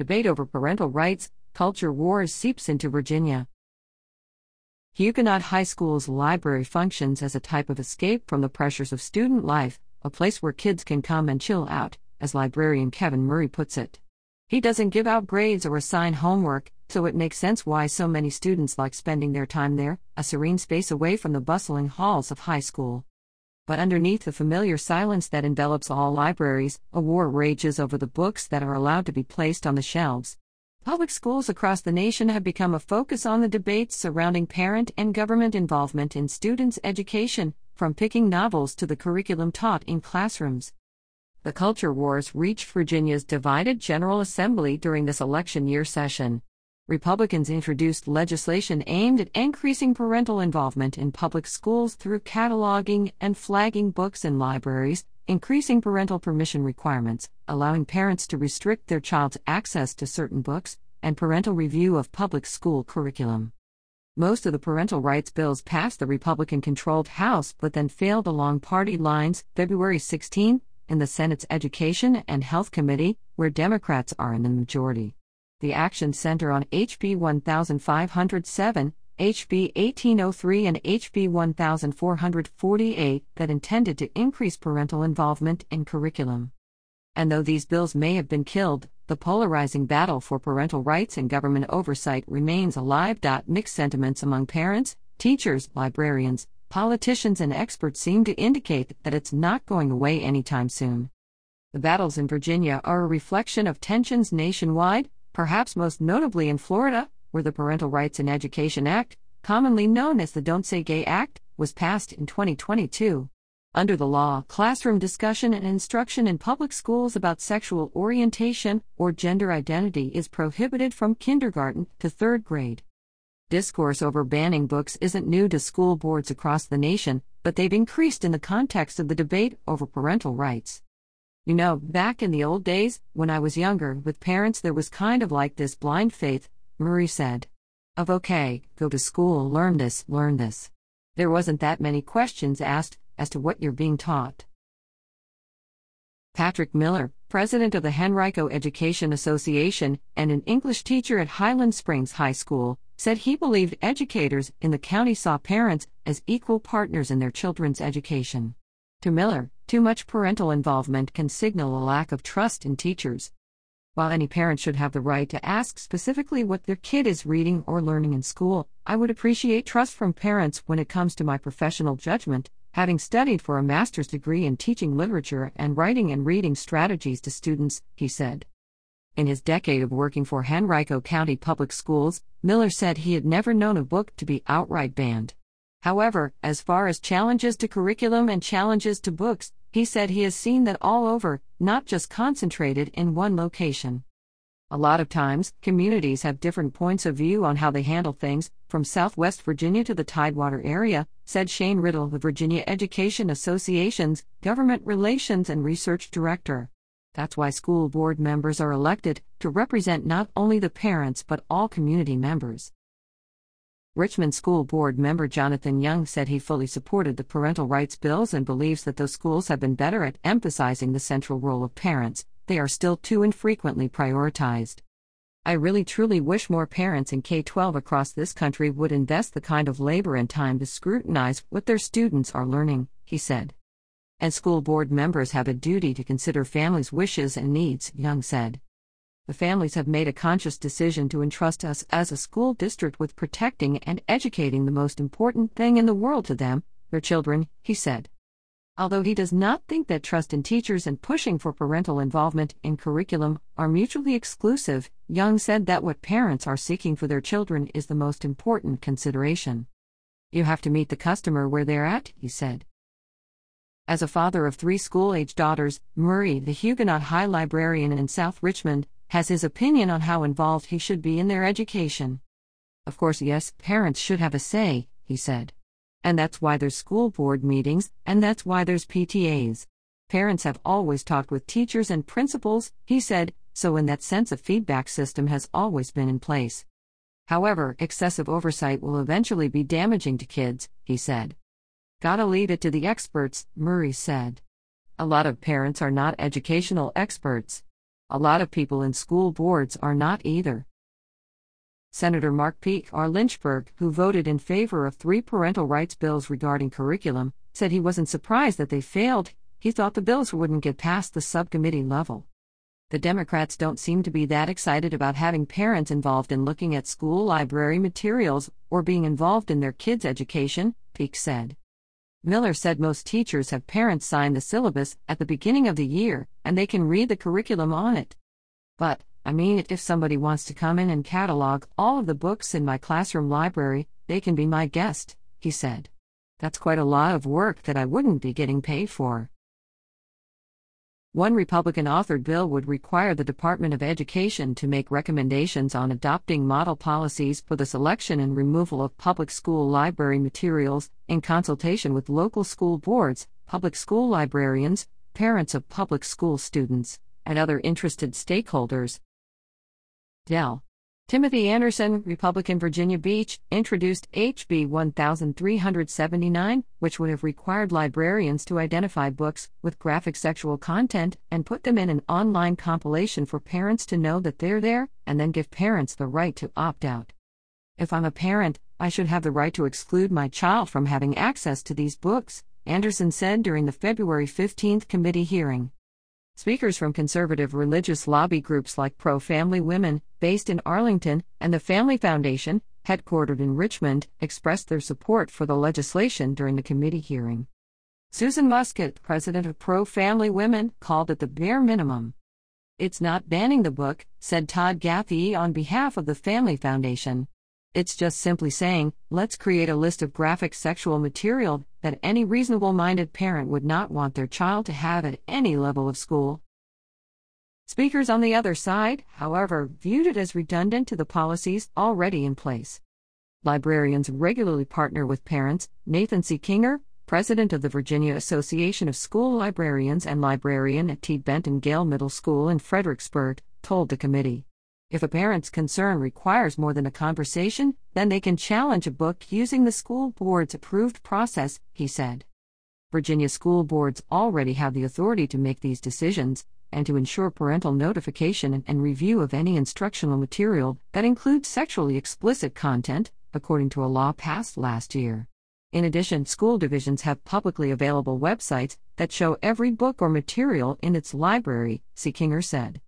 Debate over parental rights, culture wars seeps into Virginia. Huguenot High School's library functions as a type of escape from the pressures of student life, a place where kids can come and chill out, as librarian Kevin Murray puts it. He doesn't give out grades or assign homework, so it makes sense why so many students like spending their time there, a serene space away from the bustling halls of high school. But underneath the familiar silence that envelops all libraries, a war rages over the books that are allowed to be placed on the shelves. Public schools across the nation have become a focus on the debates surrounding parent and government involvement in students' education, from picking novels to the curriculum taught in classrooms. The culture wars reached Virginia's divided General Assembly during this election year session. Republicans introduced legislation aimed at increasing parental involvement in public schools through cataloging and flagging books in libraries, increasing parental permission requirements, allowing parents to restrict their child's access to certain books, and parental review of public school curriculum. Most of the parental rights bills passed the Republican controlled House but then failed along party lines February 16 in the Senate's Education and Health Committee, where Democrats are in the majority. The Action center on HB 1507, HB 1803, and HB 1448 that intended to increase parental involvement in curriculum. And though these bills may have been killed, the polarizing battle for parental rights and government oversight remains alive. Mixed sentiments among parents, teachers, librarians, politicians, and experts seem to indicate that it's not going away anytime soon. The battles in Virginia are a reflection of tensions nationwide, perhaps most notably in Florida, where the Parental Rights in Education Act, commonly known as the Don't Say Gay Act, was passed in 2022. Under the law, classroom discussion and instruction in public schools about sexual orientation or gender identity is prohibited from kindergarten to third grade. Discourse over banning books isn't new to school boards across the nation, but they've increased in the context of the debate over parental rights. You know, back in the old days, when I was younger, with parents, there was kind of like this blind faith, Murray said. Of okay, go to school, learn this, learn this. There wasn't that many questions asked as to what you're being taught. Patrick Miller, president of the Henrico Education Association and an English teacher at Highland Springs High School, said he believed educators in the county saw parents as equal partners in their children's education. To Miller, too much parental involvement can signal a lack of trust in teachers. While any parent should have the right to ask specifically what their kid is reading or learning in school, I would appreciate trust from parents when it comes to my professional judgment, having studied for a master's degree in teaching literature and writing and reading strategies to students, he said. In his decade of working for Henrico County Public Schools, Miller said he had never known a book to be outright banned. However, as far as challenges to curriculum and challenges to books, he said he has seen that all over, not just concentrated in one location. A lot of times, communities have different points of view on how they handle things, from Southwest Virginia to the Tidewater area, said Shane Riddle, the Virginia Education Association's Government Relations and Research Director. That's why school board members are elected to represent not only the parents but all community members. Richmond School Board member Jonathan Young said he fully supported the parental rights bills and believes that those schools have been better at emphasizing the central role of parents, they are still too infrequently prioritized. I really truly wish more parents in K 12 across this country would invest the kind of labor and time to scrutinize what their students are learning, he said and school board members have a duty to consider families' wishes and needs, Young said. The families have made a conscious decision to entrust us as a school district with protecting and educating the most important thing in the world to them, their children, he said. Although he does not think that trust in teachers and pushing for parental involvement in curriculum are mutually exclusive, Young said that what parents are seeking for their children is the most important consideration. You have to meet the customer where they're at, he said. As a father of three school age daughters, Murray, the Huguenot High Librarian in South Richmond, has his opinion on how involved he should be in their education. Of course, yes, parents should have a say, he said. And that's why there's school board meetings, and that's why there's PTAs. Parents have always talked with teachers and principals, he said, so in that sense, a feedback system has always been in place. However, excessive oversight will eventually be damaging to kids, he said. Gotta leave it to the experts, Murray said. A lot of parents are not educational experts. A lot of people in school boards are not either. Senator Mark Peake R. Lynchburg, who voted in favor of three parental rights bills regarding curriculum, said he wasn't surprised that they failed, he thought the bills wouldn't get past the subcommittee level. The Democrats don't seem to be that excited about having parents involved in looking at school library materials or being involved in their kids' education, Peake said. Miller said most teachers have parents sign the syllabus at the beginning of the year and they can read the curriculum on it. But, I mean, if somebody wants to come in and catalog all of the books in my classroom library, they can be my guest, he said. That's quite a lot of work that I wouldn't be getting paid for. One Republican authored bill would require the Department of Education to make recommendations on adopting model policies for the selection and removal of public school library materials in consultation with local school boards, public school librarians, parents of public school students, and other interested stakeholders. Dell. Timothy Anderson, Republican Virginia Beach, introduced HB 1379, which would have required librarians to identify books with graphic sexual content and put them in an online compilation for parents to know that they're there, and then give parents the right to opt out. If I'm a parent, I should have the right to exclude my child from having access to these books, Anderson said during the February 15 committee hearing. Speakers from conservative religious lobby groups like Pro Family Women, based in Arlington, and the Family Foundation, headquartered in Richmond, expressed their support for the legislation during the committee hearing. Susan Muscat, president of Pro Family Women, called it the bare minimum. It's not banning the book, said Todd Gathje on behalf of the Family Foundation. It's just simply saying, let's create a list of graphic sexual material that any reasonable minded parent would not want their child to have at any level of school. Speakers on the other side, however, viewed it as redundant to the policies already in place. Librarians regularly partner with parents, Nathan Sekinger, president of the Virginia Association of School Librarians and librarian at T. Benton Gayle Middle School in Fredericksburg, told the committee. If a parent's concern requires more than a conversation, then they can challenge a book using the school board's approved process, he said. Virginia school boards already have the authority to make these decisions and to ensure parental notification and review of any instructional material that includes sexually explicit content, according to a law passed last year. In addition, school divisions have publicly available websites that show every book or material in its library, Sekinger said.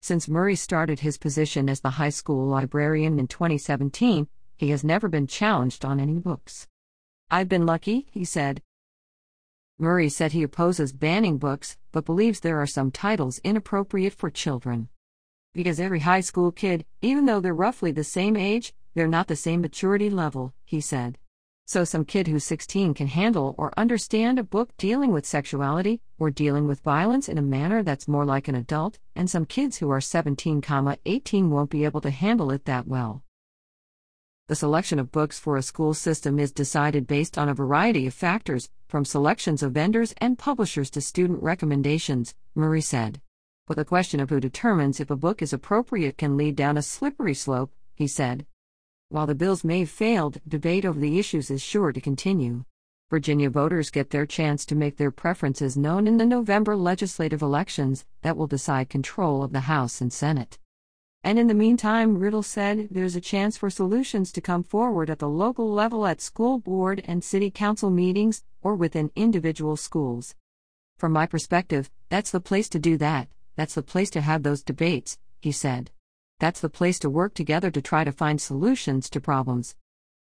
Since Murray started his position as the high school librarian in 2017, he has never been challenged on any books. I've been lucky, he said. Murray said he opposes banning books, but believes there are some titles inappropriate for children. Because every high school kid, even though they're roughly the same age, they're not the same maturity level, he said. So, some kid who's 16 can handle or understand a book dealing with sexuality or dealing with violence in a manner that's more like an adult, and some kids who are 17, 18 won't be able to handle it that well. The selection of books for a school system is decided based on a variety of factors, from selections of vendors and publishers to student recommendations, Murray said. But the question of who determines if a book is appropriate can lead down a slippery slope, he said. While the bills may have failed, debate over the issues is sure to continue. Virginia voters get their chance to make their preferences known in the November legislative elections that will decide control of the House and Senate. And in the meantime, Riddle said there's a chance for solutions to come forward at the local level at school board and city council meetings or within individual schools. From my perspective, that's the place to do that, that's the place to have those debates, he said. That's the place to work together to try to find solutions to problems.